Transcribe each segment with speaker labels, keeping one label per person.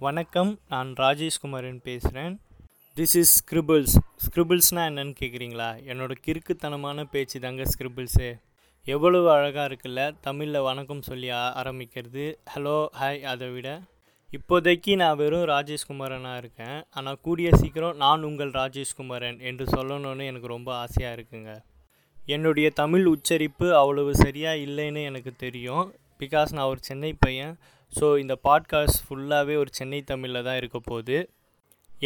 Speaker 1: வணக்கம் நான் ராஜேஷ்குமாரன் பேசுகிறேன் திஸ் இஸ் ஸ்கிரிபிள்ஸ் ஸ்கிரிபிள்ஸ்னால் என்னென்னு கேட்குறீங்களா என்னோட கிறுக்குத்தனமான பேச்சு தாங்க ஸ்கிரிபிள்ஸு எவ்வளவு அழகாக இருக்குல்ல தமிழில் வணக்கம் சொல்லி ஆரம்பிக்கிறது. ஹலோ ஹாய் அதை விட. இப்போதைக்கு நான் வெறும் ராஜேஷ்குமாரனாக இருக்கேன். ஆனால் கூடிய சீக்கிரம் நான் உங்கள் ராஜேஷ்குமாரன் என்று சொல்லணும்னு எனக்கு ரொம்ப ஆசையாக இருக்குங்க. என்னுடைய தமிழ் உச்சரிப்பு அவ்வளவு சரியாக இல்லைன்னு எனக்கு தெரியும். பிகாஸ் நான் ஒரு சென்னை பையன். ஸோ இந்த பாட்காஸ்ட் ஃபுல்லாகவே ஒரு சென்னை தமிழில் தான் இருக்க போகுது.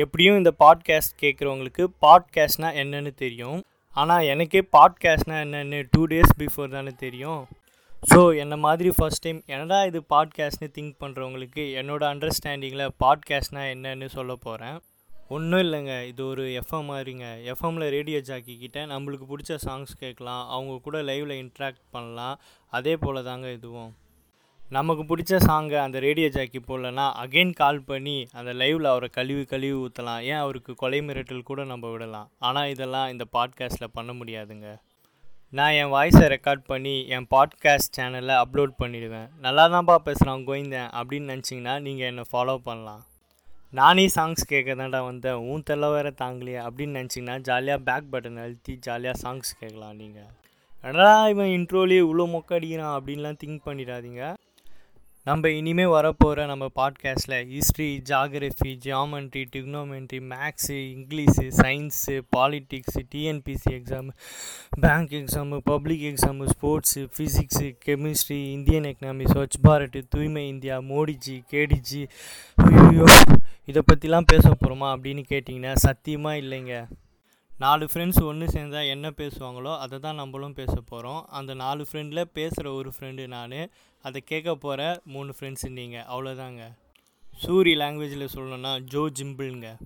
Speaker 1: எப்படியும் இந்த பாட்காஸ்ட் கேட்குறவங்களுக்கு பாட்காஸ்ட்னா என்னென்னு தெரியும். ஆனால் எனக்கே பாட்காஸ்ட்னா என்னென்னு டூ டேஸ் பிஃபோர் தானே தெரியும். ஸோ என்ன மாதிரி ஃபர்ஸ்ட் டைம் என்னடா இது பாட்காஸ்ட்னு திங்க் பண்ணுறவங்களுக்கு என்னோடய அண்டர்ஸ்டாண்டிங்கில் பாட்காஸ்ட்னா என்னன்னு சொல்ல போகிறேன் ஒன்றும் இல்லைங்க. இது ஒரு எஃப்எம் மாதிரிங்க. எஃப்எம்மில் ரேடியோ ஜாக்கிக்கிட்ட நம்மளுக்கு பிடிச்ச சாங்ஸ் கேட்கலாம். அவங்க கூட லைவில் இன்ட்ராக்ட் பண்ணலாம். அதே போல் தாங்க இதுவும். நமக்கு பிடிச்ச சாங்கை அந்த ரேடியோ ஜாக்கி போடலன்னா அகைன் கால் பண்ணி அந்த லைவில் அவரை கழுவி கழுவி ஊற்றலாம் ஏன் அவருக்கு கொலை மிரட்டல் கூட நம்ம விடலாம். ஆனால் இதெல்லாம் இந்த பாட்காஸ்ட்டில் பண்ண முடியாதுங்க. நான் என் வாய்ஸை ரெக்கார்ட் பண்ணி என் பாட்காஸ்ட் சேனலில் அப்லோட் பண்ணிடுவேன். நல்லா தான்ப்பா பேசுகிறான் கோயந்தேன் அப்படின்னு நினச்சிங்கன்னா நீங்கள் என்னை ஃபாலோ பண்ணலாம். நானே சாங்ஸ் கேட்க தான்டா வந்தேன். உன் தெல்ல வேற தாங்கலையே அப்படின்னு நினச்சிங்கன்னா ஜாலியாக பேக் பட்டன் அழுத்தி ஜாலியாக சாங்ஸ் கேட்கலாம் நீங்கள் என்னடா இவன் இன்ட்ரோலேயே இவ்வளோ மொக்க அடிக்கிறான் அப்படின்லாம் திங்க் பண்ணிடாதீங்க. நம்ம இனிமேல் வரப்போகிற நம்ம பாட்காஸ்ட்டில் history geography geometry trigonometry maths English science politics TNPSC exam bank exam public exam sports physics chemistry Indian economy Swachh Bharat தூய்மை இந்தியா மோடிஜி கேடிஜி ஐயோ இதை பற்றிலாம் பேச போகிறோமா அப்படின்னு கேட்டிங்கன்னா சத்தியமாக இல்லைங்க. நாலு ஃப்ரெண்ட்ஸ் ஒன்று சேர்ந்தால் என்ன பேசுவாங்களோ அதை தான் நம்மளும் பேச போகிறோம் அந்த நாலு ஃப்ரெண்டில் பேசுகிற ஒரு ஃப்ரெண்டு நான் அதை கேட்க போகிற மூணு ஃப்ரெண்ட்ஸு நீங்கள் அவ்வளோதாங்க சூரி லாங்குவேஜில் சொல்லணும்னா ஜோ ஜிம்பிள்ங்க.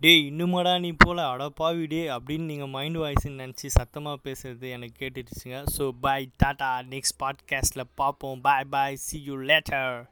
Speaker 1: டேய் இன்னுமாடா நீ போல? அடப்பாவி டே அப்படின்னு நீங்கள் மைண்ட் வாய்ஸ்ன்னு நினச்சி சத்தமாக பேசுகிறது எனக்கு கேட்டுடுச்சுங்க. ஸோ பாய் டாட்டா நெக்ஸ்ட் பாட்காஸ்ட்டில் பார்ப்போம். Bye bye see you later